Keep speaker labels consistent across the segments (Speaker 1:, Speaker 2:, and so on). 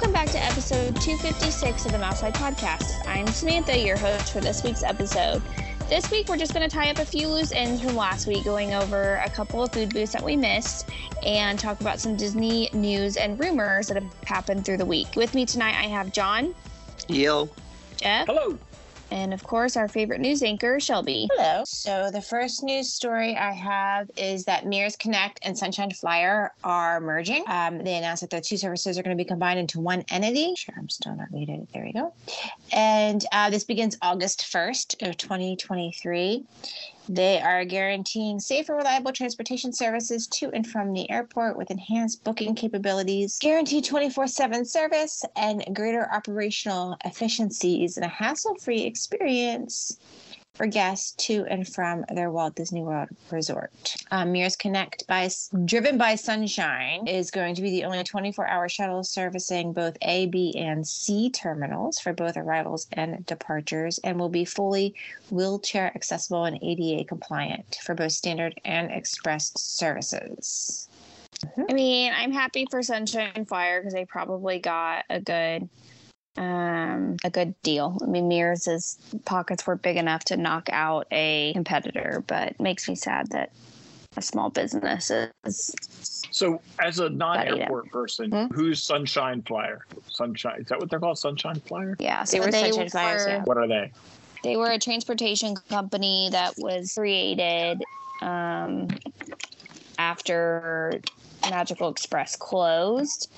Speaker 1: Welcome back to episode 256 of the Mousefly Podcast. I'm Samantha, your host for this week's episode. This week, we're just going to tie up a few loose ends from last week, going over a couple of food booths that we missed and talk about some Disney news and rumors that have happened through the week. With me tonight, I have John.
Speaker 2: Yo.
Speaker 1: Jeff.
Speaker 3: Hello
Speaker 1: and of course our favorite news anchor shelby.
Speaker 4: Hello. So the first news story i have is that mears connect and sunshine flyer are merging. Um, they announced that the two services are going to be combined into one entity. Sure i'm still not muted there we go. And uh, this begins august 1st of 2023 they are guaranteeing safe and reliable transportation services to and from the airport with enhanced booking capabilities, guaranteed 24 7 service, and greater operational efficiencies and a hassle free experience for guests to and from their Walt Disney World resort. Um, Mears Connect, by driven by Sunshine, is going to be the only 24-hour shuttle servicing both A, B, and C terminals for both arrivals and departures, and will be fully wheelchair accessible and ADA compliant for both standard and express services.
Speaker 1: I mean, I'm happy for Sunshine Flyer because they probably got a good um, a good deal. I mean, Mears' pockets were big enough to knock out a competitor, but makes me sad that a small business is.
Speaker 3: So, as a non-airport person, hmm? who's Sunshine Flyer? Sunshine is that what they're called? Sunshine Flyer?
Speaker 1: Yeah, so they were they Sunshine were, Flyers. Yeah.
Speaker 3: What are they?
Speaker 1: They were a transportation company that was created um, after Magical Express closed,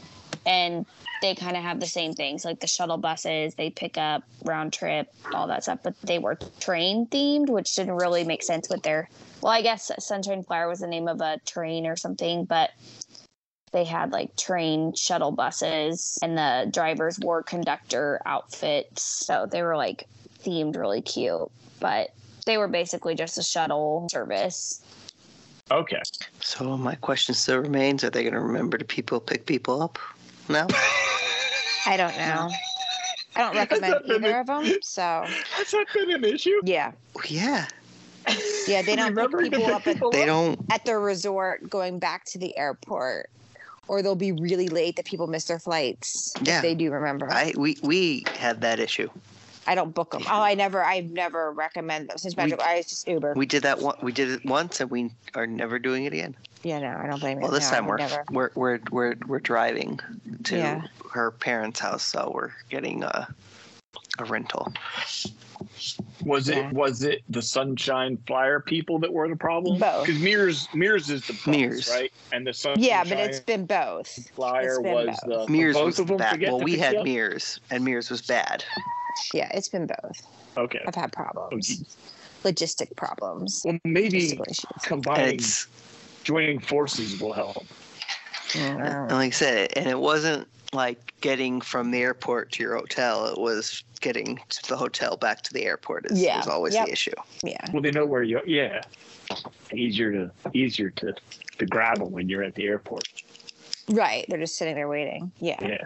Speaker 1: and they kind of have the same things like the shuttle buses they pick up round trip all that stuff but they were train themed which didn't really make sense with their well i guess sunshine flyer was the name of a train or something but they had like train shuttle buses and the drivers wore conductor outfits so they were like themed really cute but they were basically just a shuttle service.
Speaker 3: Okay.
Speaker 2: So my question still remains are they going to remember to people pick people up no
Speaker 4: I don't know. I don't recommend either of them. So
Speaker 3: has that been an issue?
Speaker 4: Yeah.
Speaker 2: Oh, yeah.
Speaker 4: Yeah, they don't pick people up at
Speaker 2: they don't
Speaker 4: at the resort going back to the airport, or they'll be really late that people miss their flights. Yeah, they do remember.
Speaker 2: I we we had that issue.
Speaker 4: I don't book them. Oh, I never, I never recommend them since Magic. I just Uber.
Speaker 2: We did that one. We did it once, and we are never doing it again.
Speaker 4: Yeah, no, I don't blame you.
Speaker 2: Well, this
Speaker 4: no,
Speaker 2: time we're, we're we're we're we're driving to yeah. her parents' house, so we're getting a a rental.
Speaker 3: Was yeah. it was it the Sunshine Flyer people that were the problem?
Speaker 4: Both.
Speaker 3: Because Mears Mears is the
Speaker 2: Mears
Speaker 3: right, and the Sunshine
Speaker 4: yeah, but it's been both.
Speaker 3: Flyer
Speaker 4: been
Speaker 3: was
Speaker 4: both.
Speaker 3: the
Speaker 2: Mears
Speaker 3: both
Speaker 2: was
Speaker 3: of them
Speaker 2: bad. Well, we had Mears, and Mears was bad.
Speaker 4: Yeah, it's been both.
Speaker 3: Okay,
Speaker 4: I've had problems, oh, logistic problems.
Speaker 3: Well, maybe combining, joining forces will help.
Speaker 2: Yeah. like I said, and it wasn't like getting from the airport to your hotel. It was getting to the hotel back to the airport. Is, yeah. was always yep. the issue.
Speaker 4: Yeah.
Speaker 3: Well, they know where you. Yeah. Easier to easier to to grab them when you're at the airport.
Speaker 4: Right. They're just sitting there waiting. Yeah.
Speaker 3: Yeah.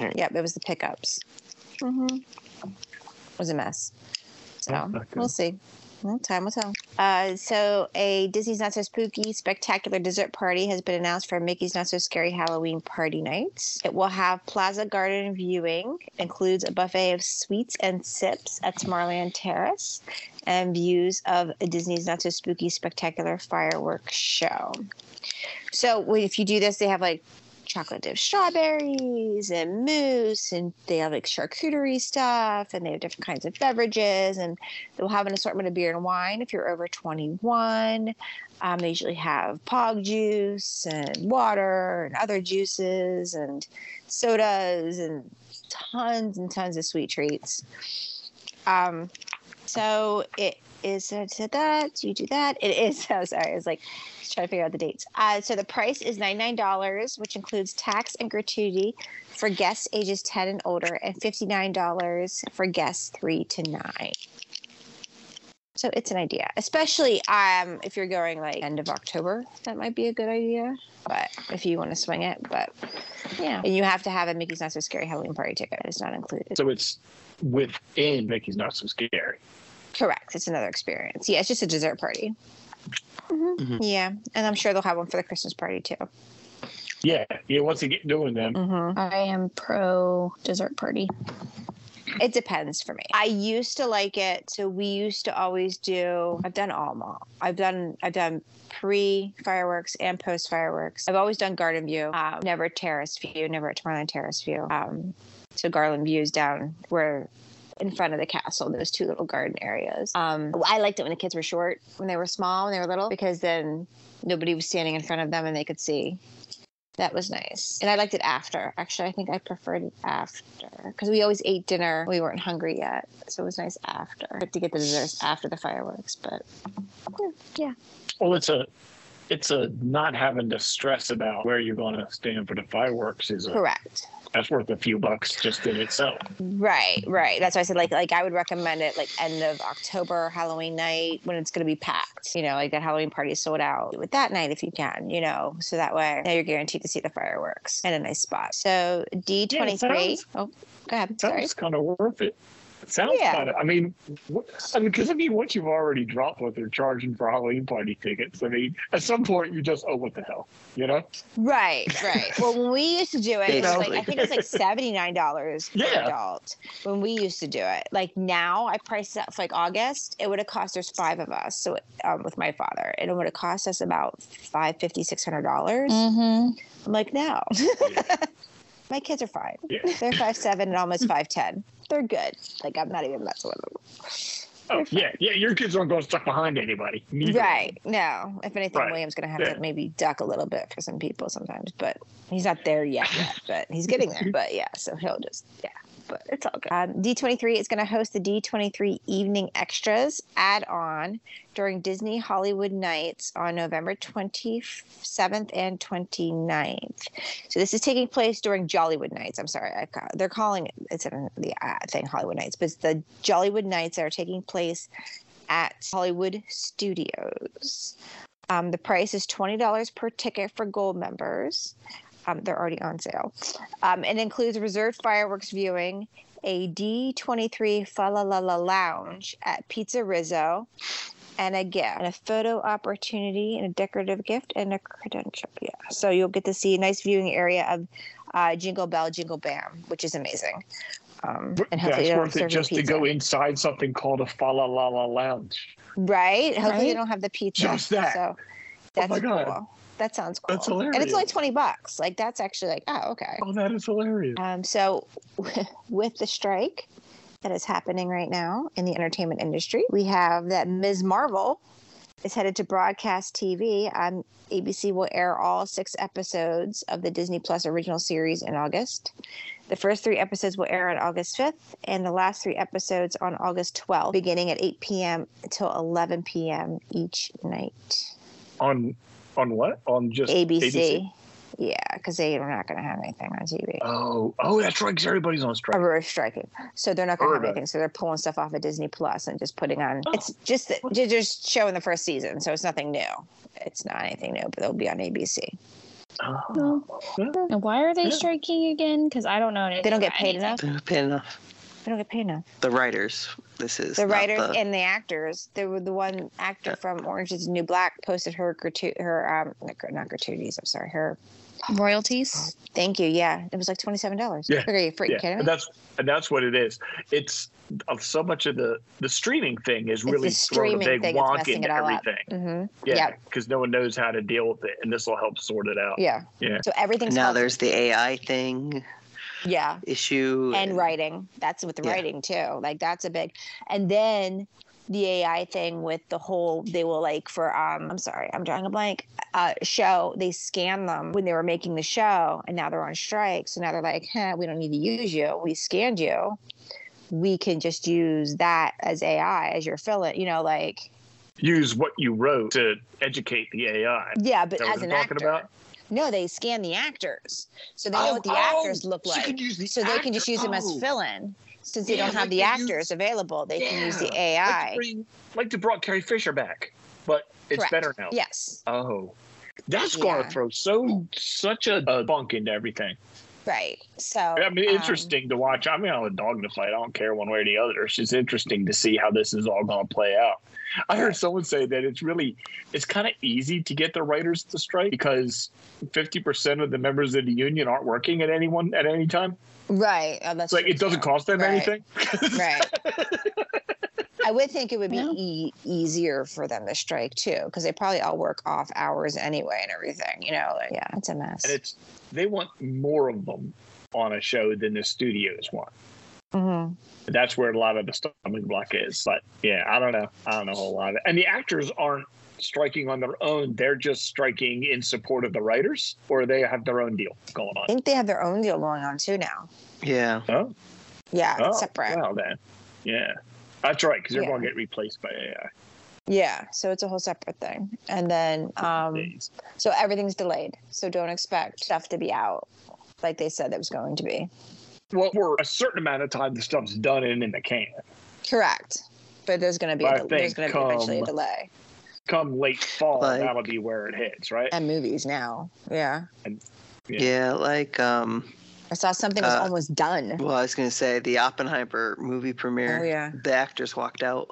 Speaker 4: Right. Yep. It was the pickups. Mm-hmm. It was a mess. So we'll see. Well, time will tell. Uh, so, a Disney's Not So Spooky Spectacular Dessert Party has been announced for Mickey's Not So Scary Halloween Party Nights. It will have Plaza Garden viewing, includes a buffet of sweets and sips at Tomorrowland Terrace, and views of a Disney's Not So Spooky Spectacular Fireworks Show. So, if you do this, they have like chocolate dipped strawberries and mousse, and they have like charcuterie stuff, and they have different kinds of beverages, and they'll have an assortment of beer and wine if you're over 21. Um, they usually have pog juice and water and other juices and sodas and tons and tons of sweet treats. Um, so it is uh, that you do that. It is. Oh, sorry. It's like trying to figure out the dates. Uh, so the price is $99, which includes tax and gratuity for guests ages 10 and older, and $59 for guests 3 to 9. So it's an idea, especially um, if you're going like end of October. That might be a good idea. But if you want to swing it, but yeah, and you have to have a Mickey's Not So Scary Halloween party ticket. It's not included.
Speaker 3: So it's within Mickey's Not So Scary.
Speaker 4: Correct. It's another experience. Yeah, it's just a dessert party. Mm-hmm. Mm-hmm. Yeah, and I'm sure they'll have one for the Christmas party too.
Speaker 3: Yeah, yeah. Once you get doing them,
Speaker 1: mm-hmm. I am pro dessert party.
Speaker 4: It depends for me. I used to like it, so we used to always do. I've done all. Mall. I've done. I've done pre fireworks and post fireworks. I've always done garden view, um, never terrace view, never at Tomorrowland terrace view. Um, so garland views down where in front of the castle, those two little garden areas. Um, I liked it when the kids were short, when they were small, when they were little, because then nobody was standing in front of them and they could see. That was nice. And I liked it after. Actually, I think I preferred it after because we always ate dinner. We weren't hungry yet. So it was nice after to get the desserts after the fireworks. But yeah.
Speaker 3: Well, it's a it's a not having to stress about where you're going to stand for the fireworks is a,
Speaker 4: correct
Speaker 3: that's worth a few bucks just in itself.
Speaker 4: Right, right. That's why I said like like I would recommend it like end of October, Halloween night when it's gonna be packed. You know, like that Halloween party sold out with that night if you can, you know. So that way now you're guaranteed to see the fireworks in a nice spot. So D twenty three. Oh go ahead. Sorry.
Speaker 3: Sounds kind of worth it. It sounds yeah. kind of. I mean, what, I mean, because I mean, once you've already dropped what they're charging for Halloween party tickets, I mean, at some point you just, oh, what the hell, you know?
Speaker 4: Right, right. well, when we used to do it, it like I think it's like seventy nine dollars yeah. per adult when we used to do it. Like now, I priced it up for like August. It would have cost us five of us, so um, with my father, and it would have cost us about five fifty six hundred dollars. Mm-hmm. I'm like, no. Yeah. my kids are fine. Yeah. They're five seven and almost five ten they're good. Like I'm not even messing with them.
Speaker 3: Oh yeah, yeah. Your kids aren't going to stuck behind anybody.
Speaker 4: Neither. Right. No. If anything, right. William's going to have yeah. to maybe duck a little bit for some people sometimes, but he's not there yet. yet but he's getting there. But yeah, so he'll just yeah but it's all good. Um, D23 is going to host the D23 Evening Extras add on during Disney Hollywood Nights on November 27th and 29th. So this is taking place during Jollywood Nights. I'm sorry, I, they're calling it, it's in the uh, thing Hollywood Nights, but it's the Jollywood Nights that are taking place at Hollywood Studios. Um, the price is $20 per ticket for gold members. Um, they're already on sale. Um, it includes reserved fireworks viewing, a D23 Fa La La La Lounge at Pizza Rizzo, and a gift, and a photo opportunity, and a decorative gift, and a credential. Yeah. So you'll get to see a nice viewing area of uh, Jingle Bell, Jingle Bam, which is amazing.
Speaker 3: Um, and hopefully That's worth it just to go inside something called a Fa La La La Lounge.
Speaker 4: Right. Hopefully right? they don't have the pizza.
Speaker 3: Just that.
Speaker 4: So that's oh my God. cool. That sounds cool.
Speaker 3: That's hilarious.
Speaker 4: And it's only 20 bucks. Like that's actually like, oh, okay.
Speaker 3: Oh, that is hilarious.
Speaker 4: Um, so with the strike that is happening right now in the entertainment industry, we have that Ms. Marvel is headed to broadcast TV. Um, ABC will air all six episodes of the Disney Plus original series in August. The first three episodes will air on August 5th, and the last three episodes on August 12th, beginning at 8 p.m. until 11 p.m. each night.
Speaker 3: On on what? On just
Speaker 4: ABC. ABC? Yeah, because they are not going to have anything on TV.
Speaker 3: Oh, oh, that's right. Because everybody's on strike.
Speaker 4: Oh, everybody's striking, so they're not going to have anything. So they're pulling stuff off of Disney Plus and just putting on. Oh. It's just they're just showing the first season, so it's nothing new. It's not anything new, but they'll be on ABC.
Speaker 1: Oh. Yeah. And why are they yeah. striking again? Because I don't know.
Speaker 4: They don't get paid enough.
Speaker 2: They don't get enough.
Speaker 4: They don't paid enough.
Speaker 2: The writers. This is
Speaker 4: the writers the... and the actors. They were the one actor from Orange Is the New Black posted her gratu- her um not gratuities. I'm sorry, her
Speaker 1: royalties.
Speaker 4: Thank you. Yeah, it was like twenty seven dollars. Yeah, are you freaking yeah. kidding me?
Speaker 3: And that's and that's what it is. It's uh, so much of the the streaming thing is really throwing a big wonk into everything. Mm-hmm. Yeah, because no one knows how to deal with it, and this will help sort it out.
Speaker 4: Yeah,
Speaker 3: yeah.
Speaker 4: So everything's
Speaker 2: now there's the AI thing
Speaker 4: yeah.
Speaker 2: issue
Speaker 4: and, and writing. That's with the yeah. writing too. Like that's a big and then the AI thing with the whole they will like for um I'm sorry I'm drawing a blank uh show they scan them when they were making the show and now they're on strike. So now they're like huh we don't need to use you. We scanned you. We can just use that as AI as your fill it you know like
Speaker 3: use what you wrote to educate the AI
Speaker 4: yeah but as an actor. about? No, they scan the actors, so they know oh, what the oh, actors look like. So, so they can just use them as oh. fill-in. Since they don't have like the actors use,
Speaker 3: available,
Speaker 4: they yeah, can use the AI.
Speaker 3: Like to, bring, like to brought Carrie Fisher back, but it's Correct. better now.
Speaker 4: Yes.
Speaker 3: Oh, that's going to throw so such a, a bunk into everything.
Speaker 4: Right. So
Speaker 3: I mean, um, interesting to watch. I mean, I'm a dog the fight. I don't care one way or the other. It's just interesting to see how this is all going to play out. I heard someone say that it's really, it's kind of easy to get the writers to strike because 50% of the members of the union aren't working at anyone at any time.
Speaker 4: Right. Oh, that's
Speaker 3: like it doesn't cost them
Speaker 4: right.
Speaker 3: anything.
Speaker 4: right. I would think it would be yeah. e- easier for them to strike too, because they probably all work off hours anyway and everything. You know, like, yeah, it's a mess.
Speaker 3: And it's they want more of them on a show than the studios want.
Speaker 4: Mm-hmm.
Speaker 3: That's where a lot of the stumbling block is. But yeah, I don't know. I don't know a whole lot of it. And the actors aren't striking on their own. They're just striking in support of the writers, or they have their own deal going on.
Speaker 4: I think they have their own deal going on too now.
Speaker 2: Yeah.
Speaker 3: Oh.
Speaker 4: Yeah,
Speaker 3: oh,
Speaker 4: separate.
Speaker 3: Well then, yeah, that's right because they're yeah. going to get replaced by AI.
Speaker 4: Yeah, so it's a whole separate thing. And then, um, so everything's delayed. So don't expect stuff to be out like they said it was going to be.
Speaker 3: Well, for a certain amount of time, the stuff's done and in the can.
Speaker 4: Correct, but there's going to be a, there's going to be eventually a delay.
Speaker 3: Come late fall, like, that'll be where it hits, right?
Speaker 4: And movies now, yeah. And,
Speaker 2: yeah. yeah, like um,
Speaker 4: I saw something was uh, almost done.
Speaker 2: Well, I was going to say the Oppenheimer movie premiere.
Speaker 4: Oh yeah,
Speaker 2: the actors walked out.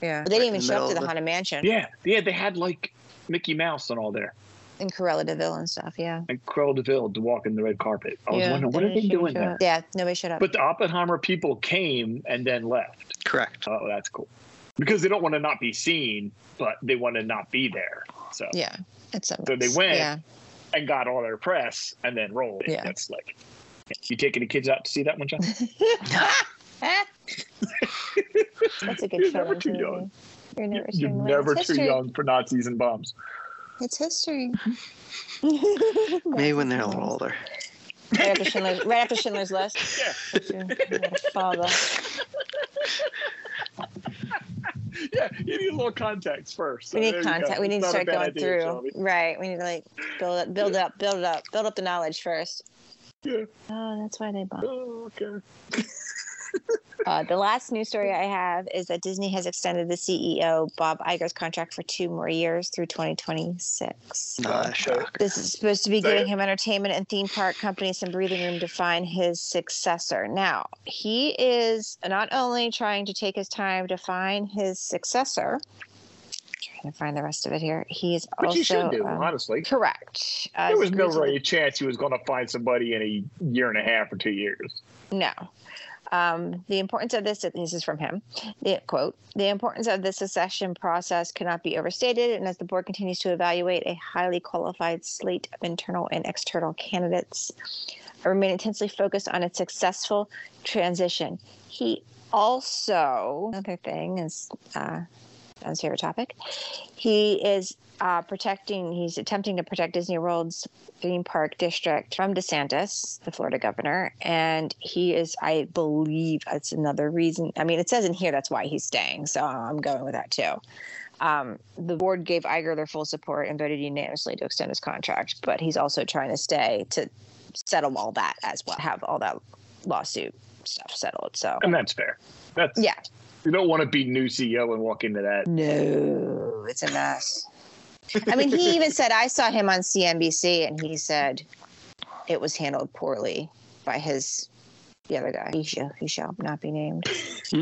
Speaker 4: Yeah, but they didn't even show up to the, the Haunted Mansion.
Speaker 3: Yeah, yeah, they had like Mickey Mouse and all there.
Speaker 4: And Cruella de Vil and stuff, yeah.
Speaker 3: And Cruella de Vil to walk in the red carpet. I was yeah, wondering, what are they doing there?
Speaker 4: Yeah, nobody showed up.
Speaker 3: But the Oppenheimer people came and then left.
Speaker 2: Correct.
Speaker 3: Oh, that's cool. Because they don't want to not be seen, but they want to not be there. So
Speaker 4: yeah, it's a
Speaker 3: so they went yeah. and got all their press and then rolled. It.
Speaker 4: Yeah,
Speaker 3: that's like you taking the kids out to see that one, John?
Speaker 4: that's a good You're never too young.
Speaker 3: You're never, You're never too young for Nazis and bombs.
Speaker 4: It's history.
Speaker 2: Maybe when they're a little older.
Speaker 4: Right after Schindler's, right after Schindler's List.
Speaker 3: Yeah. Father. yeah, you need a little context first.
Speaker 4: So we need context. We need to start going idea, through. Right. We need to like build it, build up, build it up, build up the knowledge first.
Speaker 3: Yeah.
Speaker 4: Oh, that's why they bought.
Speaker 3: Oh, okay.
Speaker 4: uh, the last news story I have is that Disney has extended the CEO Bob Iger's contract for two more years through 2026.
Speaker 2: Not
Speaker 4: This is supposed to be giving him entertainment and theme park companies some breathing room to find his successor. Now, he is not only trying to take his time to find his successor, trying to find the rest of it here. He's
Speaker 3: Which
Speaker 4: also
Speaker 3: you should do, um, honestly.
Speaker 4: Correct.
Speaker 3: Uh, there was no really chance he was going to find somebody in a year and a half or two years.
Speaker 4: No. Um, the importance of this, this is from him, the quote, the importance of the succession process cannot be overstated. And as the board continues to evaluate a highly qualified slate of internal and external candidates, I remain intensely focused on a successful transition. He also, another thing is, uh, John's favorite topic. He is uh, protecting, he's attempting to protect Disney World's theme park district from DeSantis, the Florida governor. And he is, I believe, that's another reason. I mean, it says in here that's why he's staying. So I'm going with that too. Um, the board gave Iger their full support and voted unanimously to extend his contract, but he's also trying to stay to settle all that as well, have all that lawsuit stuff settled. So,
Speaker 3: and that's fair. That's
Speaker 4: yeah.
Speaker 3: You don't want to be new CEO and walk into that.
Speaker 4: No, it's a mess. I mean, he even said I saw him on CNBC, and he said it was handled poorly by his the other guy. He shall he shall not be named.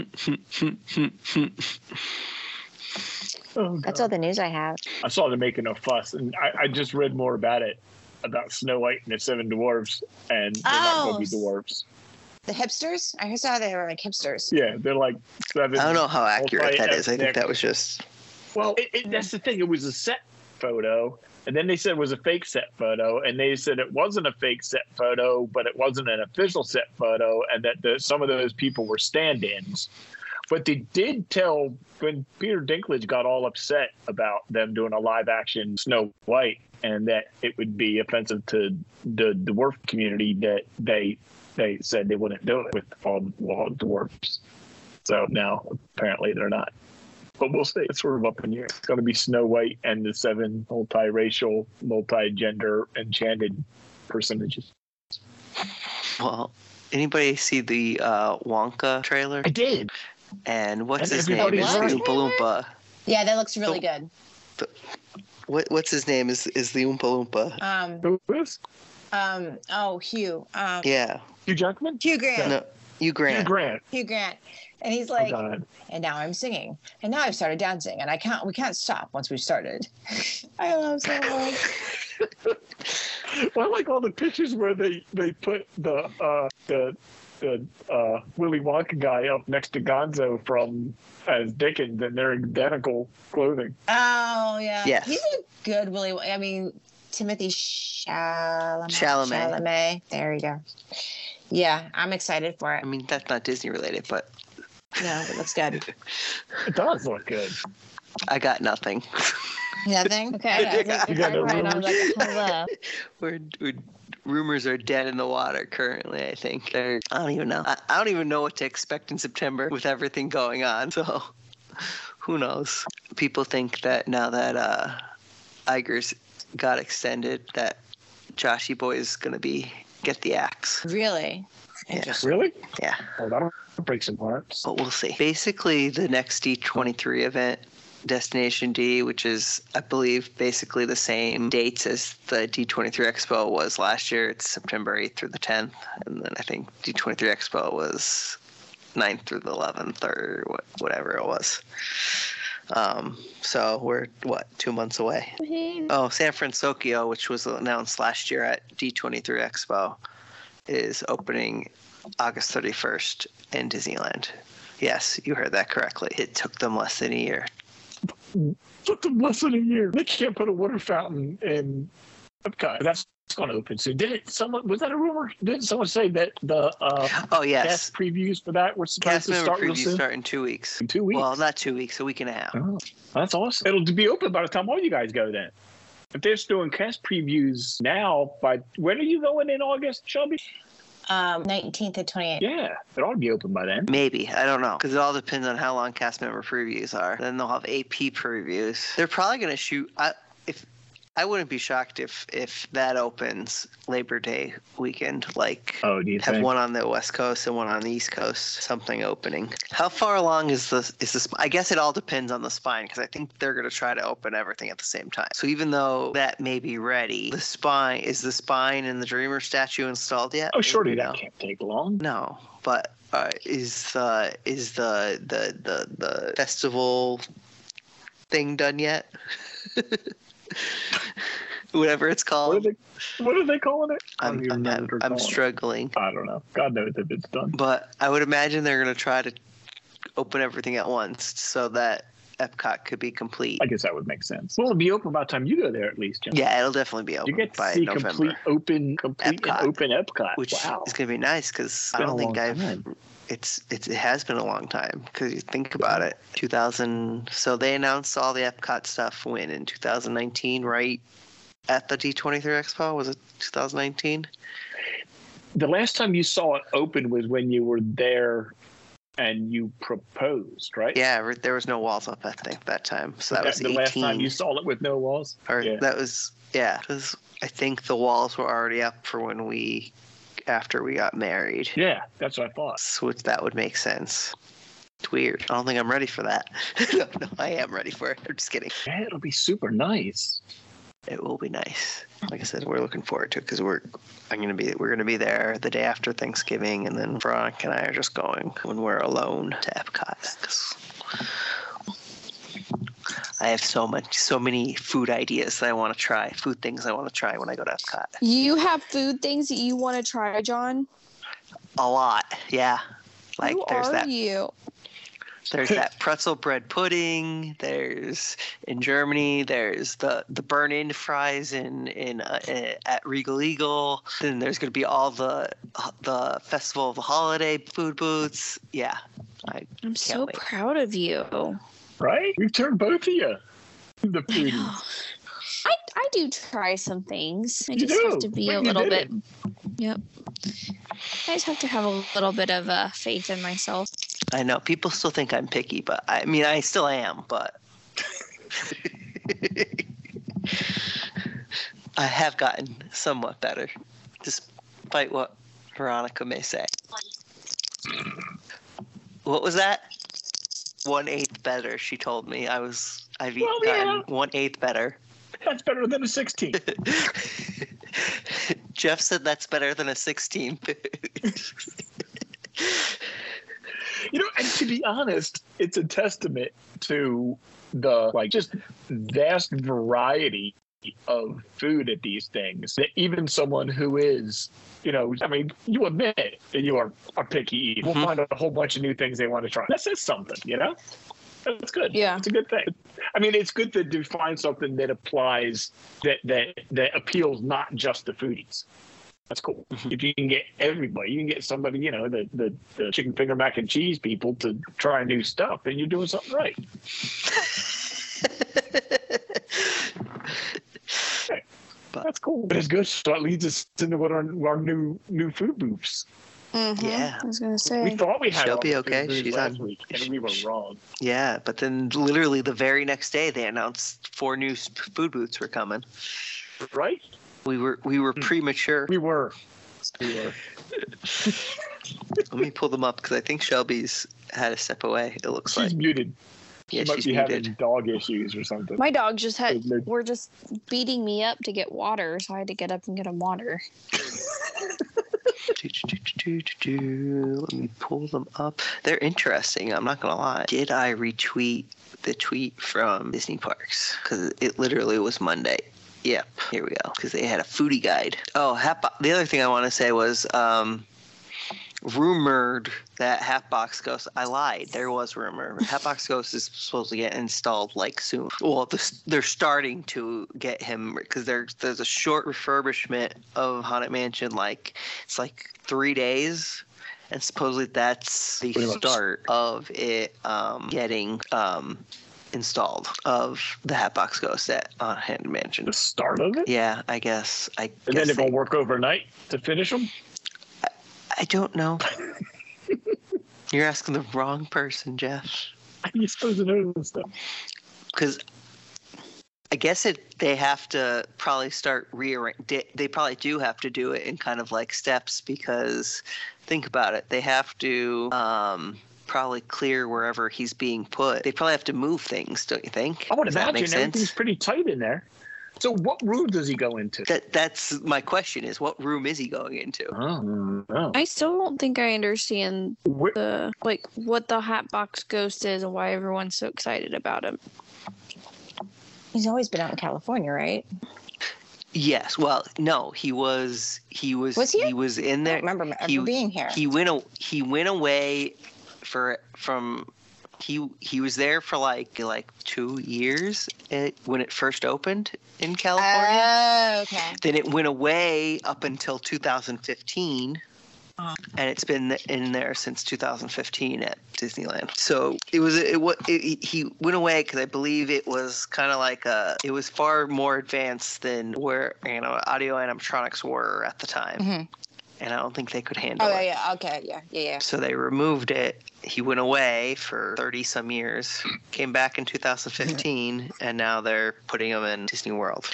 Speaker 4: oh, That's all the news I have.
Speaker 3: I saw them making a fuss, and I, I just read more about it about Snow White and the Seven Dwarfs, and they're oh, not going to be dwarves.
Speaker 4: The hipsters? I saw they were like hipsters.
Speaker 3: Yeah, they're like seven.
Speaker 2: I don't know how accurate that is. I think that was just.
Speaker 3: Well, it, it, that's the thing. It was a set photo, and then they said it was a fake set photo, and they said it wasn't a fake set photo, but it wasn't an official set photo, and that the, some of those people were stand-ins. But they did tell when Peter Dinklage got all upset about them doing a live action Snow White and that it would be offensive to the dwarf community that they they said they wouldn't do it with all, all dwarfs. So now apparently they're not. But we'll see. It's sort of up in the air. It's going to be Snow White and the seven multiracial, multi-gender, enchanted personages.
Speaker 2: Well, anybody see the uh, Wonka trailer?
Speaker 3: I did.
Speaker 2: And what's his name? Is the Oompa Loompa.
Speaker 4: Yeah, that looks really good.
Speaker 2: The, what what's his name? Is is the Oompa Loompa?
Speaker 4: Um,
Speaker 3: Who is?
Speaker 4: Um. Oh, Hugh. Um,
Speaker 2: yeah.
Speaker 3: Hugh Jackman.
Speaker 4: Hugh Grant.
Speaker 2: No, you Grant.
Speaker 3: Hugh Grant.
Speaker 4: Hugh Grant. And he's like, and now I'm singing, and now I've started dancing, and I can't. We can't stop once we've started. I love so much.
Speaker 3: well, I like all the pictures where they they put the uh, the the uh, Willy Wonka guy up next to Gonzo from as Dickens, and they're identical clothing.
Speaker 4: Oh yeah,
Speaker 2: yes.
Speaker 4: he's a good Willy. I mean, Timothée Chalamet.
Speaker 2: Chalamet.
Speaker 4: Chalamet. There you go. Yeah, I'm excited for it.
Speaker 2: I mean, that's not Disney related, but
Speaker 4: no, it looks good.
Speaker 3: it does look good.
Speaker 2: I got nothing.
Speaker 4: Nothing. Okay.
Speaker 3: Yeah. You got no
Speaker 1: I like,
Speaker 2: we're, we're, rumors are dead in the water currently. I think they're. I don't even know. I, I don't even know what to expect in September with everything going on. So, who knows? People think that now that uh, Iger's got extended, that Joshy Boy is going to be get the axe.
Speaker 4: Really?
Speaker 2: Yeah.
Speaker 3: Really?
Speaker 2: Yeah.
Speaker 3: Oh, that'll break some hearts.
Speaker 2: But we'll see. Basically, the next D23 event, Destination D, which is, I believe, basically the same dates as the D23 Expo was last year. It's September 8th through the 10th. And then I think D23 Expo was 9th through the 11th or whatever it was. Um, so we're what two months away. Oh, San Fransokyo, which was announced last year at D23 Expo, is opening August 31st in Disneyland. Yes, you heard that correctly. It took them less than a year.
Speaker 3: It Took them less than a year. They can't put a water fountain in Epcot. That's going to open soon. Did it? Someone was that a rumor? Did someone say that the uh,
Speaker 2: oh yes
Speaker 3: cast previews for that were supposed
Speaker 2: cast
Speaker 3: to start
Speaker 2: previews
Speaker 3: soon?
Speaker 2: start in two weeks.
Speaker 3: In two weeks.
Speaker 2: Well, not two weeks, a week and a half.
Speaker 3: Oh, that's awesome. It'll be open by the time all you guys go. Then, if they're doing cast previews now, by when are you going in August, Shelby?
Speaker 4: Um, 19th and 28th.
Speaker 3: Yeah, it ought to be open by then.
Speaker 2: Maybe. I don't know. Because it all depends on how long cast member previews are. Then they'll have AP previews. They're probably going to shoot. I, if I wouldn't be shocked if if that opens Labor Day weekend. Like,
Speaker 3: oh, do you
Speaker 2: have
Speaker 3: think?
Speaker 2: one on the West Coast and one on the East Coast? Something opening. How far along is the is this? I guess it all depends on the spine because I think they're going to try to open everything at the same time. So even though that may be ready, the spine is the spine and the Dreamer statue installed yet?
Speaker 3: Oh, surely that can't take long.
Speaker 2: No, but uh, is the is the the the the festival thing done yet? Whatever it's
Speaker 3: What are
Speaker 2: called.
Speaker 3: they? What are they calling it?
Speaker 2: I'm I'm,
Speaker 3: remember what they're
Speaker 2: I'm
Speaker 3: calling it.
Speaker 2: struggling,
Speaker 3: I don't know. God knows if it's done.
Speaker 2: but I would imagine they're going to try to open everything at once so that Epcot could be complete.
Speaker 3: I guess that would make sense. Well, it'll be open by the time you go there, at least. Jim.
Speaker 2: Yeah, it'll definitely be open
Speaker 3: You get to
Speaker 2: by
Speaker 3: see
Speaker 2: November,
Speaker 3: complete open, complete
Speaker 2: Epcot.
Speaker 3: open Epcot.
Speaker 2: which
Speaker 3: wow.
Speaker 2: is going to be nice because I don't think I've.
Speaker 3: time.
Speaker 2: It's, it's it has been a long time because you think about it. 2000. So they announced all the Epcot stuff when in 2019, right at the D23 Expo. Was it 2019?
Speaker 3: the last time you saw it open was when you were there and you proposed, right?
Speaker 2: Yeah, there was no walls up. I think that time. So that was
Speaker 3: the
Speaker 2: 18.
Speaker 3: last time you saw it with no walls.
Speaker 2: or
Speaker 3: yeah.
Speaker 2: that was yeah. Because I think the walls were already up for when we after we got married.
Speaker 3: yeah, that's what I thought.
Speaker 2: So that would make sense. It's weird. I don't think I'm ready for that. no, no, I am ready for it. I'm just kidding.
Speaker 3: Yeah, it'll be super nice.
Speaker 2: It will be nice. Like I said, we're looking forward to it because we're I'm gonna be we're gonna be there the day after Thanksgiving, and then Veronica and I are just going when we're alone to Epcot. I have so much, so many food ideas that I want to try, food things I want to try when I go to Epcot.
Speaker 1: You have food things that you want to try, John?
Speaker 2: A lot, yeah. Like
Speaker 1: Who
Speaker 2: there's
Speaker 1: are
Speaker 2: that
Speaker 1: you?
Speaker 2: There's that pretzel bread pudding. There's in Germany. There's the the burn in fries in in uh, uh, at Regal Eagle. Then there's going to be all the the festival of the holiday food booths. Yeah, I
Speaker 1: I'm
Speaker 2: can't
Speaker 1: so
Speaker 2: wait.
Speaker 1: proud of you.
Speaker 3: Right? We've turned both of you the foodies.
Speaker 1: I, I do try some things. I
Speaker 3: You
Speaker 1: just have to be
Speaker 3: When
Speaker 1: a little bit. Yep. I just have to have a little bit of uh, faith in myself.
Speaker 2: I know people still think I'm picky, but I mean I still am. But I have gotten somewhat better, despite what Veronica may say. What was that? One eighth better. She told me I was. I've
Speaker 3: Well,
Speaker 2: gotten
Speaker 3: yeah.
Speaker 2: one eighth better.
Speaker 3: That's better than a 16.
Speaker 2: Jeff said that's better than a 16.
Speaker 3: You know, and to be honest, it's a testament to the like just vast variety of food at these things that even someone who is, you know, I mean, you admit that you are a picky eater. Will
Speaker 2: Mhm.
Speaker 3: find a whole bunch of new things they want to try. That says something, you know. That's good.
Speaker 4: Yeah.
Speaker 3: it's a good thing. I mean, it's good to do find something that applies that that that appeals not just to foodies. That's cool.
Speaker 2: Mhm.
Speaker 3: If you can get everybody, you can get somebody, you know, the, the the chicken finger mac and cheese people to try new stuff, then you're doing something right. That's cool. But it's good. So that leads us into what our, our new new food booths.
Speaker 4: Mhm.
Speaker 2: yeah,
Speaker 1: I was gonna say We
Speaker 3: thought we had
Speaker 2: She'll be okay. She's
Speaker 3: last
Speaker 2: on-
Speaker 3: week, and we were wrong.
Speaker 2: yeah. But then, literally, the very next day, they announced four new food booths were coming.
Speaker 3: Right?
Speaker 2: We were we were
Speaker 3: Hmm.
Speaker 2: premature.
Speaker 3: We were. We were.
Speaker 2: Let me pull them up because I think Shelby's had to step away. It looks
Speaker 3: She's
Speaker 2: like
Speaker 3: muted.
Speaker 2: Yeah,
Speaker 3: she might
Speaker 2: she's
Speaker 3: be
Speaker 2: muted.
Speaker 3: having dog issues or something.
Speaker 1: My dog just had
Speaker 3: They're-
Speaker 1: were just beating me up to get water, so I had to get up and get him water.
Speaker 2: Do, do, do, do, do, do. Let me pull them up. They're interesting. I'm not gonna lie. Did I retweet the tweet from Disney Parks? Because it literally was Monday. Yep. Here we go. Because they had a foodie guide. Oh, Hatbo- the other thing I want to say was um, rumored that Hatbox Ghost. I lied. There was rumor. Hatbox Ghost is supposed to get installed like soon. Well, the, they're starting to get him because there's there's a short refurbishment of Haunted Mansion. Like it's like three days. And supposedly that's the start of it um, getting um, installed of the Hatbox Ghost at uh, Haunted Mansion.
Speaker 3: The start of it,
Speaker 2: Yeah, I guess. I
Speaker 3: and
Speaker 2: guess
Speaker 3: then they're
Speaker 2: they-
Speaker 3: gonna work overnight to finish them.
Speaker 2: I don't know. You're asking the wrong person, Jeff.
Speaker 3: You're supposed to know this stuff.
Speaker 2: Because I guess it they have to probably start rearrange. They, they probably do have to do it in kind of like steps because think about it. They have to um, probably clear wherever he's being put. They probably have to move things, don't you think?
Speaker 3: I would
Speaker 2: Does that
Speaker 3: imagine
Speaker 2: make
Speaker 3: everything's pretty tight in there. So, what room does he go into?
Speaker 2: That that's my question. Is what room is he going into?
Speaker 3: Oh, no.
Speaker 1: I still don't think I understand
Speaker 3: Where,
Speaker 1: the like what the Hatbox Ghost is and why everyone's so excited about him.
Speaker 4: He's always been out in California, right?
Speaker 2: Yes. Well, no, he was he was
Speaker 4: Was he?
Speaker 2: he was in
Speaker 4: I
Speaker 2: there.
Speaker 4: don't remember ever
Speaker 2: he-
Speaker 4: being here.
Speaker 2: he went a, he went away for from he he was there for like like two years eh, when it first opened in California.
Speaker 4: Oh, okay.
Speaker 2: then it went away up until 2015.
Speaker 4: Uh.
Speaker 2: And it's been in there since 2015 at Disneyland. So it was it was he went away because I believe it was kind of like a it was far more advanced than where you know audio animatronics were at the time,
Speaker 4: Mhm.
Speaker 2: And I don't think they could handle
Speaker 4: Oh,
Speaker 2: it.
Speaker 4: yeah, yeah. Okay, yeah, yeah, yeah.
Speaker 2: So they removed it. He went away for 30 some years, came back in 2015, and now they're putting him in Disney World.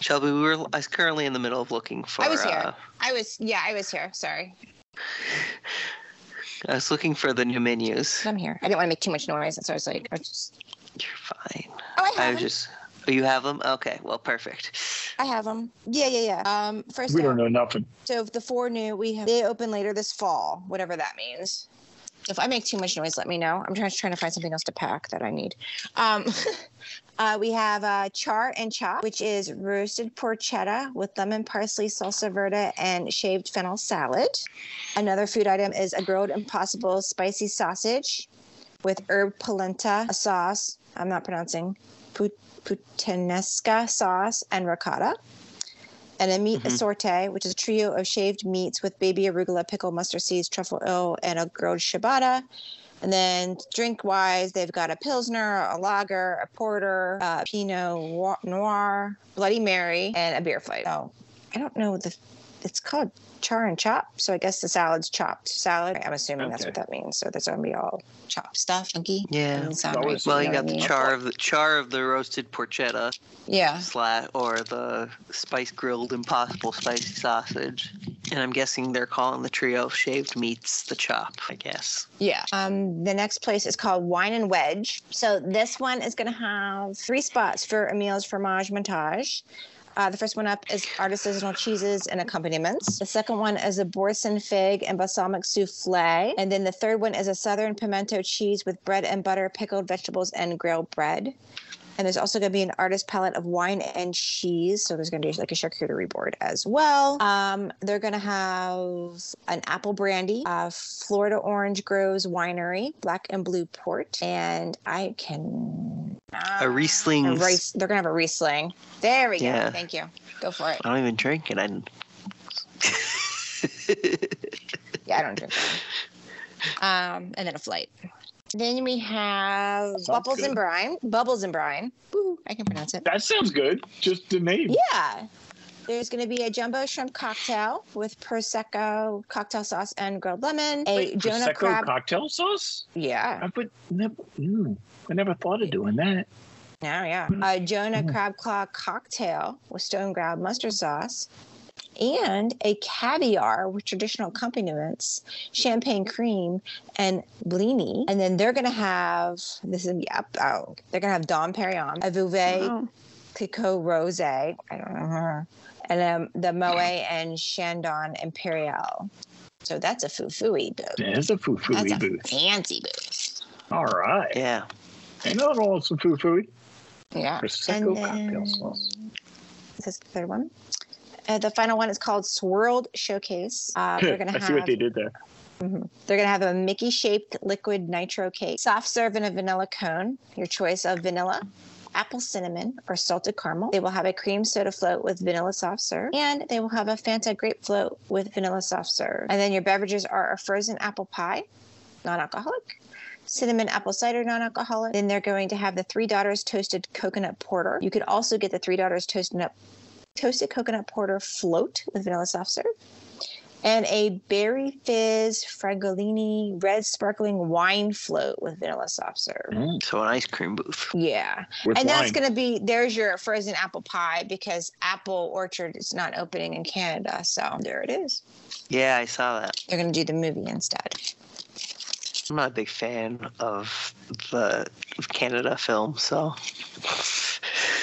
Speaker 2: Shelby, we were I was currently in the middle of looking for.
Speaker 4: I was here.
Speaker 2: Uh,
Speaker 4: I was, yeah, I was here. Sorry.
Speaker 2: I was looking for the new menus.
Speaker 4: I'm here. I didn't want to make too much noise. So I was like, I was just,
Speaker 2: You're fine.
Speaker 4: oh, I
Speaker 2: I was just. Oh, you have them? Okay, well, perfect.
Speaker 4: I have them. Yeah, yeah, yeah. Um, first,
Speaker 3: we don't know nothing.
Speaker 4: so the four new, we have, they open later this fall, whatever that means. If I make too much noise, let me know. I'm trying, trying to find something else to pack that I need. Um, uh, we have uh, char and chop, which is roasted porchetta with lemon parsley, salsa verde, and shaved fennel salad. Another food item is a grilled impossible spicy sausage with herb polenta sauce. I'm not pronouncing put, puttanesca sauce and ricotta and a meat
Speaker 2: Mhm.
Speaker 4: assorti, which is a trio of shaved meats with baby arugula, pickle, mustard seeds, truffle oil, and a grilled ciabatta. And then drink wise, they've got a pilsner, a lager, a porter, a pinot noir, Bloody Mary, and a beer flight. Oh, I don't know the. It's called char and chop, so I guess the salad's chopped salad. I'm assuming that's what that means. So that's gonna be all chopped stuff, funky.
Speaker 2: Yeah.
Speaker 4: Doesn't sound
Speaker 3: Well,
Speaker 4: right,
Speaker 3: it's-
Speaker 2: Well,
Speaker 4: you
Speaker 2: you got the char of the char of the roasted porchetta,
Speaker 4: Yeah.
Speaker 2: slat or the spice grilled impossible spicy sausage, and I'm guessing they're calling the trio of shaved meats the chop. I guess.
Speaker 4: Yeah. Um, the next place is called Wine and Wedge. So this one is going to have three spots for Emile's Fromage Montage. Uh, the first one up is artisanal cheeses and accompaniments. The second one is a Boursin fig and balsamic souffle. And then the third one is a southern pimento cheese with bread and butter, pickled vegetables, and grilled bread. And there's also going to be an artist palette of wine and cheese. So there's going to be like a charcuterie board as well. Um, they're going to have an apple brandy, Florida Orange Groves Winery, black and blue port. And I can.
Speaker 2: A Riesling.
Speaker 4: A Ries- they're going to have a Riesling. There we go.
Speaker 2: Yeah.
Speaker 4: Thank you. Go for it.
Speaker 2: I don't even drink it. I.
Speaker 4: Yeah, I don't drink wine. Um, and then a flight. Then we have
Speaker 3: Sounds
Speaker 4: Bubbles
Speaker 3: good.
Speaker 4: and Brine. Bubbles and Brine. Woo, I can pronounce it.
Speaker 3: That sounds good. Just the name.
Speaker 4: Yeah. There's going to be a jumbo shrimp cocktail with prosecco, cocktail sauce, and grilled lemon. A
Speaker 3: Wait,
Speaker 4: Jonah
Speaker 3: Prosecco
Speaker 4: crab.
Speaker 3: cocktail sauce?
Speaker 4: yeah.
Speaker 3: I would never. Mm, I never thought of doing that.
Speaker 4: Yeah, yeah. A Jonah
Speaker 3: Mm.
Speaker 4: crab claw cocktail with stone ground mustard sauce. And a caviar with traditional accompaniments, champagne cream, and blini. And then they're gonna have this is yep. Oh, they're gonna have Dom Perignon, a Veuve
Speaker 2: Wow.
Speaker 4: Clicquot Rose. I don't know her. And um, the Moet and Chandon Imperial. So that's a foo-fooey booth.
Speaker 3: There's a foo
Speaker 4: That's
Speaker 3: fooey
Speaker 4: a
Speaker 3: booth.
Speaker 4: fancy booth.
Speaker 3: All right.
Speaker 2: Yeah.
Speaker 3: I know it all some foo fooey.
Speaker 4: Yeah.
Speaker 3: Prosecco
Speaker 4: And
Speaker 3: cocktail
Speaker 4: then-
Speaker 3: sauce.
Speaker 4: This is the third one. Uh, the final one is called Swirled Showcase. Uh, they're gonna
Speaker 3: I
Speaker 4: have
Speaker 3: see what they did there.
Speaker 4: Mhm. they're gonna have a Mickey-shaped liquid nitro cake, soft serve in a vanilla cone. Your choice of vanilla, apple cinnamon, or salted caramel. They will have a cream soda float with vanilla soft serve, and they will have a Fanta grape float with vanilla soft serve. And then your beverages are a frozen apple pie, non-alcoholic. Cinnamon apple cider non-alcoholic. Then they're going to have the Three Daughters toasted coconut porter. You could also get the Three Daughters toasted toasted coconut porter float with vanilla soft serve, and a berry fizz fragolini red sparkling wine float with vanilla soft serve.
Speaker 3: Mm,
Speaker 2: So an ice cream booth.
Speaker 4: Yeah,
Speaker 3: with
Speaker 4: and that's going to be there's your frozen apple pie because Apple Orchard is not opening in Canada, so there it is.
Speaker 2: Yeah, I saw that.
Speaker 4: They're going to do the movie instead.
Speaker 2: I'm not a big fan of the Canada film, so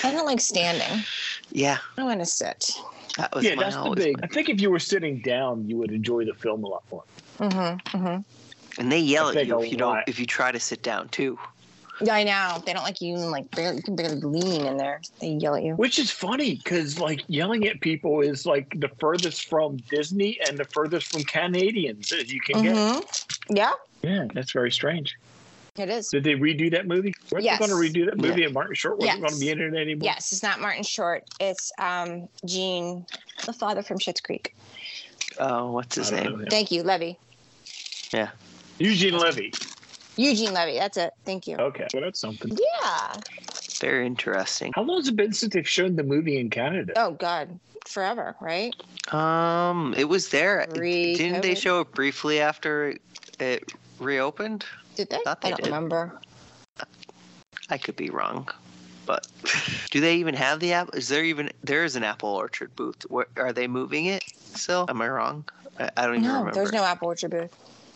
Speaker 4: I don't like standing.
Speaker 2: yeah,
Speaker 4: I want to sit.
Speaker 2: That was
Speaker 3: yeah,
Speaker 2: my
Speaker 3: that's the big.
Speaker 2: my-
Speaker 3: I think if you were sitting down, you would enjoy the film a lot more.
Speaker 4: Mm-hmm, mm-hmm.
Speaker 2: And they yell
Speaker 3: I
Speaker 2: at you if you don't
Speaker 3: lot.
Speaker 2: if you try to sit down too.
Speaker 4: Yeah, I know. They don't like you even like barely you can barely lean in there. They yell at you.
Speaker 3: Which is funny because like yelling at people is like the furthest from Disney and the furthest from Canadians as you can get.
Speaker 4: Mm-hmm. Yeah,
Speaker 3: Yeah, that's very strange.
Speaker 4: It is.
Speaker 3: Did they redo that movie? Weren't
Speaker 4: Yes.
Speaker 3: they going to redo that movie
Speaker 2: Yeah.
Speaker 3: and Martin Short wasn't going to be in it anymore?
Speaker 4: Yes, it's not Martin Short. It's um Gene, the father from Schitt's Creek.
Speaker 2: Oh, what's his name?
Speaker 3: know him.
Speaker 4: Thank you, Levy. Yeah.
Speaker 3: Eugene Levy.
Speaker 4: Eugene Levy. That's it. Thank you.
Speaker 3: Okay, well that's something.
Speaker 4: Yeah.
Speaker 2: Very interesting.
Speaker 3: How long has it been since they've shown the movie in Canada?
Speaker 4: Oh God, forever, right?
Speaker 2: Um, it was there.
Speaker 4: Pre-
Speaker 2: Didn't they show it briefly after it reopened?
Speaker 4: Did they?
Speaker 2: Thought they
Speaker 4: I don't
Speaker 2: did.
Speaker 4: remember.
Speaker 2: I could be wrong, but do they even have the app? Is there even there is an Apple Orchard booth? Where, are they moving it still? Am I wrong? I, I don't even
Speaker 4: No,
Speaker 2: remember.
Speaker 4: there's no Apple Orchard booth.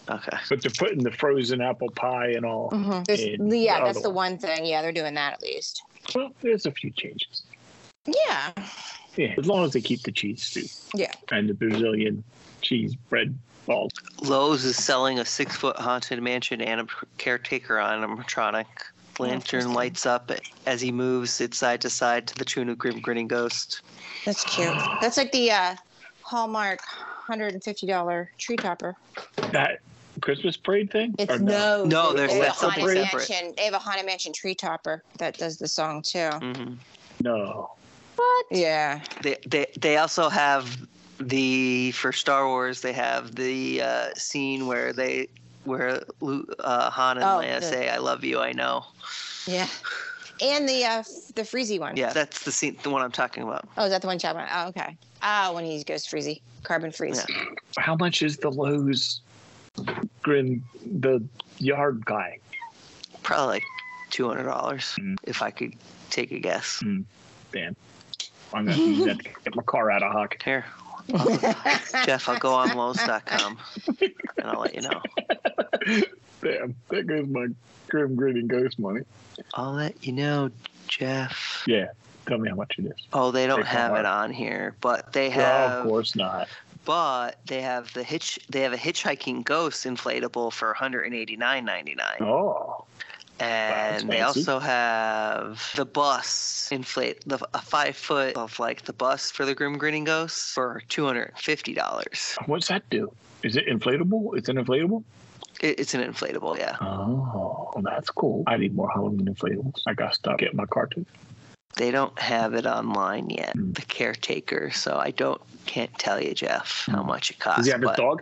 Speaker 2: Okay.
Speaker 3: But they're putting the frozen apple pie and all.
Speaker 4: Mhm. There's,
Speaker 3: And
Speaker 4: yeah,
Speaker 3: the
Speaker 4: that's the one thing. Yeah, they're doing that at least.
Speaker 3: Well, there's a few changes.
Speaker 4: Yeah.
Speaker 3: Yeah, as long as they keep the cheese too.
Speaker 4: Yeah.
Speaker 3: And the Brazilian cheese bread balls.
Speaker 2: Lowe's is selling a six foot haunted mansion and a caretaker animatronic. Lantern lights up as he moves it side to side to the tune of Grim Grinning Ghost.
Speaker 4: That's cute. That's like the uh, Hallmark $150 tree topper.
Speaker 3: That Christmas parade thing?
Speaker 4: It's
Speaker 3: Or
Speaker 4: no.
Speaker 2: No,
Speaker 4: they-
Speaker 2: there's-
Speaker 4: they have
Speaker 2: that's
Speaker 4: a Haunted
Speaker 2: something separate.
Speaker 4: Mansion. They have a Haunted Mansion tree topper that does the song too.
Speaker 2: hmm
Speaker 3: No.
Speaker 4: What? Yeah.
Speaker 2: They, they they also have the for Star Wars. They have the uh, scene where they where Lu- uh, Han and
Speaker 4: Oh,
Speaker 2: Leia
Speaker 4: the-
Speaker 2: say, "I love you, I know."
Speaker 4: Yeah. And the uh, the Freezy one.
Speaker 2: Yeah, that's the scene, the one I'm talking about.
Speaker 4: Oh, is that the one Chapman? Oh, okay. Ah, when he goes freezy, carbon freeze. Yeah.
Speaker 3: How much is the Lowe's Grim the yard guy?
Speaker 2: Probably like two hundred dollars
Speaker 3: Mm.
Speaker 2: if I could take a guess.
Speaker 3: Damn. I'm gonna use that to get my car out of hock.
Speaker 2: Here, Jeff, I'll go on Lowe's.com and I'll let you know.
Speaker 3: Damn, there goes my grim grinning ghost money.
Speaker 2: I'll let you know, Jeff.
Speaker 3: Yeah. Tell me how much it is.
Speaker 2: Oh, they don't
Speaker 3: Take
Speaker 2: have it on here, but they have.
Speaker 3: of course not.
Speaker 2: But they have the hitch. They have a hitchhiking ghost inflatable for 189.99,
Speaker 3: Oh,
Speaker 2: and they also have the bus inflate the a five foot of like the bus for the Grim Grinning Ghost for 250 dollars.
Speaker 3: what's that do? Is it inflatable? It's an inflatable?
Speaker 2: It, it's an inflatable, yeah.
Speaker 3: Oh, that's cool. I need more Halloween inflatables. I got to stop getting my cartoon.
Speaker 2: They don't have it online yet.
Speaker 3: Hmm.
Speaker 2: The caretaker, so I don't can't tell you, Jeff, how much it costs.
Speaker 3: Does he have his dog?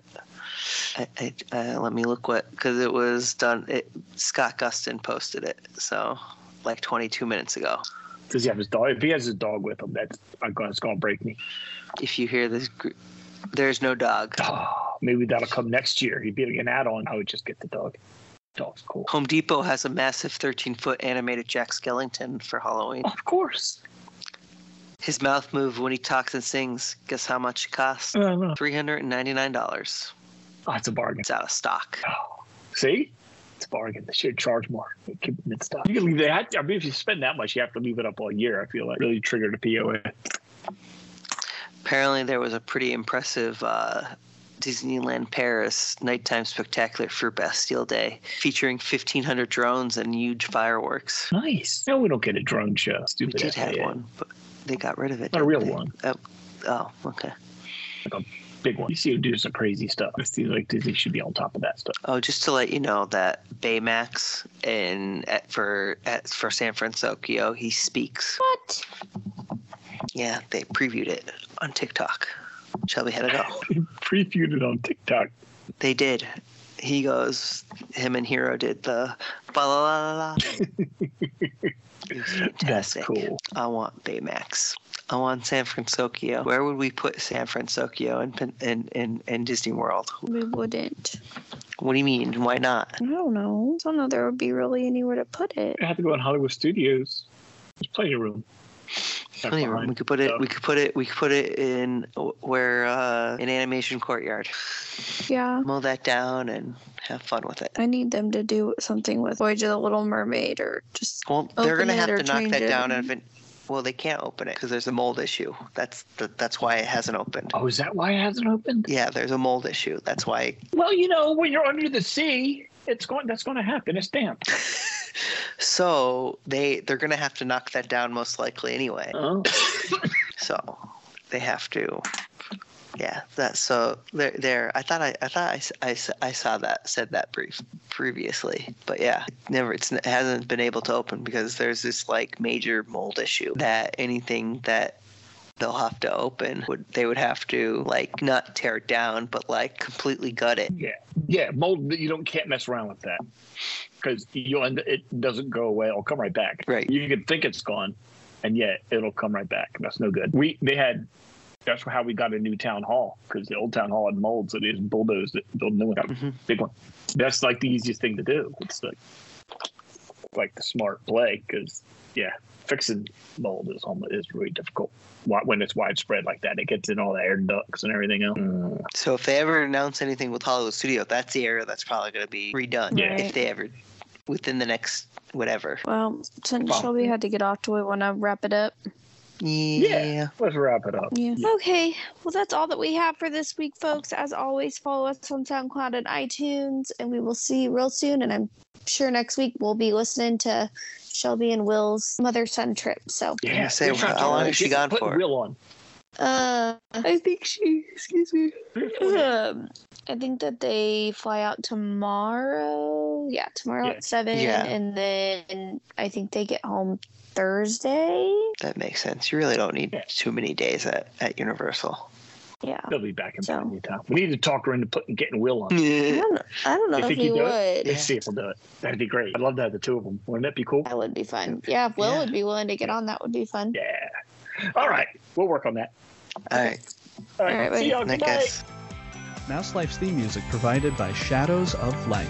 Speaker 2: I, I, uh, let me look what because it was done. It, Scott Gustin posted it, so like 22 minutes ago.
Speaker 3: Does he have his dog? If he has his dog with him, that's it's gonna break me.
Speaker 2: If you hear this, gr- there's no dog.
Speaker 3: Oh, maybe that'll come next year. He'd be an add-on. I would just get the dog. Dog's cool.
Speaker 2: Home Depot has a massive 13 foot animated Jack Skellington for Halloween.
Speaker 3: Of course.
Speaker 2: His mouth move when he talks and sings. Guess how much it costs?
Speaker 3: I don't know.
Speaker 2: $399.
Speaker 3: Oh, it's a bargain.
Speaker 2: It's out of stock.
Speaker 3: Oh, see? It's a bargain. They should charge more. Keep it in stock. You can leave that. I mean, if you spend that much, you have to leave it up all year. I feel like really triggered a POA.
Speaker 2: Apparently, there was a pretty impressive uh, Disneyland Paris nighttime spectacular for Bastille Day, featuring 1,500 drones and huge fireworks.
Speaker 3: Nice. No, we don't get a drone show.
Speaker 2: We
Speaker 3: Stupid.
Speaker 2: did have one, but they got rid of it.
Speaker 3: Not a real
Speaker 2: they?
Speaker 3: one.
Speaker 2: Oh, oh, okay.
Speaker 3: A big one. You see them do some crazy stuff. It seems like Disney should be on top of that stuff.
Speaker 2: Oh, just to let you know that Baymax in at, for at, for San Fransokyo, he speaks.
Speaker 1: What?
Speaker 2: Yeah, they previewed it on TikTok. Shelby had to go.
Speaker 3: Previewed it on TikTok.
Speaker 2: They did. He goes. Him and Hero did the ba la la la la. It was
Speaker 3: That's cool.
Speaker 2: I want Baymax. I want San Fransokyo. Where would we put San Fransokyo in in in, in Disney World?
Speaker 1: We wouldn't.
Speaker 2: What do you mean? Why not?
Speaker 1: I don't know. I don't know there would be really anywhere to put it.
Speaker 3: I have to go in Hollywood Studios. There's plenty of room. That's
Speaker 2: Plenty of room. We could put it.
Speaker 3: So-
Speaker 2: We could put it. We could put it in where uh, an animation courtyard.
Speaker 1: Yeah.
Speaker 2: Mow that down and have fun with it.
Speaker 1: I need them to do something with Voyage of the Little Mermaid or just
Speaker 2: Well, they're
Speaker 1: Open
Speaker 2: gonna
Speaker 1: it
Speaker 2: have to knock that
Speaker 1: it.
Speaker 2: down. And if well, they can't open it because there's a mold issue. That's the, that's why it hasn't opened.
Speaker 3: Oh, is that why it hasn't opened?
Speaker 2: Yeah, there's a mold issue. That's why.
Speaker 3: Well, you know, when you're under the sea, it's going. That's going to happen. It's damp.
Speaker 2: So they they're gonna have to knock that down most likely anyway.
Speaker 3: Oh.
Speaker 2: So they have to. Yeah, that so there there. I thought I I thought I, I I saw that said that brief previously, but yeah, never it's it hasn't been able to open because there's this like major mold issue that anything that they'll have to open would they would have to like not tear it down but like completely gut it.
Speaker 3: Yeah, yeah. Mold. You don't can't mess around with that because you'll end. It doesn't go away. It'll come right back.
Speaker 2: Right.
Speaker 3: You can think it's gone, and yet it'll come right back. That's no good. We they had. That's how we got a new town hall because the old town hall had mold, so they just bulldozed it, built a new one,
Speaker 2: Mhm.
Speaker 3: big one. That's like the easiest thing to do. It's like like the smart play because yeah, fixing mold is almost is really difficult when it's widespread like that. It gets in all the air ducts and everything else.
Speaker 2: So if they ever announce anything with Hollywood Studio, that's the area that's probably going to be redone.
Speaker 3: Yeah.
Speaker 2: If they ever within the next whatever.
Speaker 1: well, since
Speaker 3: Well-
Speaker 1: Shelby had to get off, do we want to wrap it up?
Speaker 2: Yeah.
Speaker 3: Let's wrap it up.
Speaker 1: Yeah. Okay. Well, that's all that we have for this week, folks. As always, follow us on SoundCloud and iTunes, and we will see you real soon. And I'm sure next week we'll be listening to Shelby and Will's mother son trip. So,
Speaker 3: Yeah,
Speaker 2: say,
Speaker 3: we're
Speaker 2: how long has she gone for?
Speaker 3: Will on.
Speaker 1: uh, I think she, excuse me, um, I think that they fly out tomorrow. Yeah, tomorrow
Speaker 3: Yeah.
Speaker 1: at seven,
Speaker 2: Yeah.
Speaker 1: and then I think they get home Thursday.
Speaker 2: That makes sense. You really don't need
Speaker 3: Yeah.
Speaker 2: too many days at, at Universal.
Speaker 1: Yeah.
Speaker 3: They'll be back in
Speaker 1: So-
Speaker 3: so. anytime. We need to talk her into putting getting Will on.
Speaker 1: I
Speaker 2: Yeah.
Speaker 1: don't know, I don't know
Speaker 3: You
Speaker 1: if
Speaker 3: think
Speaker 1: he
Speaker 3: he'd do it? Let's see if he'll do it. That'd be great. I'd love to have the two of them. Wouldn't that be cool?
Speaker 1: That would be fun. Yeah, if Will
Speaker 2: Yeah.
Speaker 1: would be willing to get on, that would be fun.
Speaker 3: Yeah. All right. We'll work on that.
Speaker 2: All right.
Speaker 3: All right.
Speaker 1: All right,
Speaker 3: see y'all. Good night.
Speaker 2: guys.
Speaker 5: Mouse Life's theme music provided by Shadows of Life.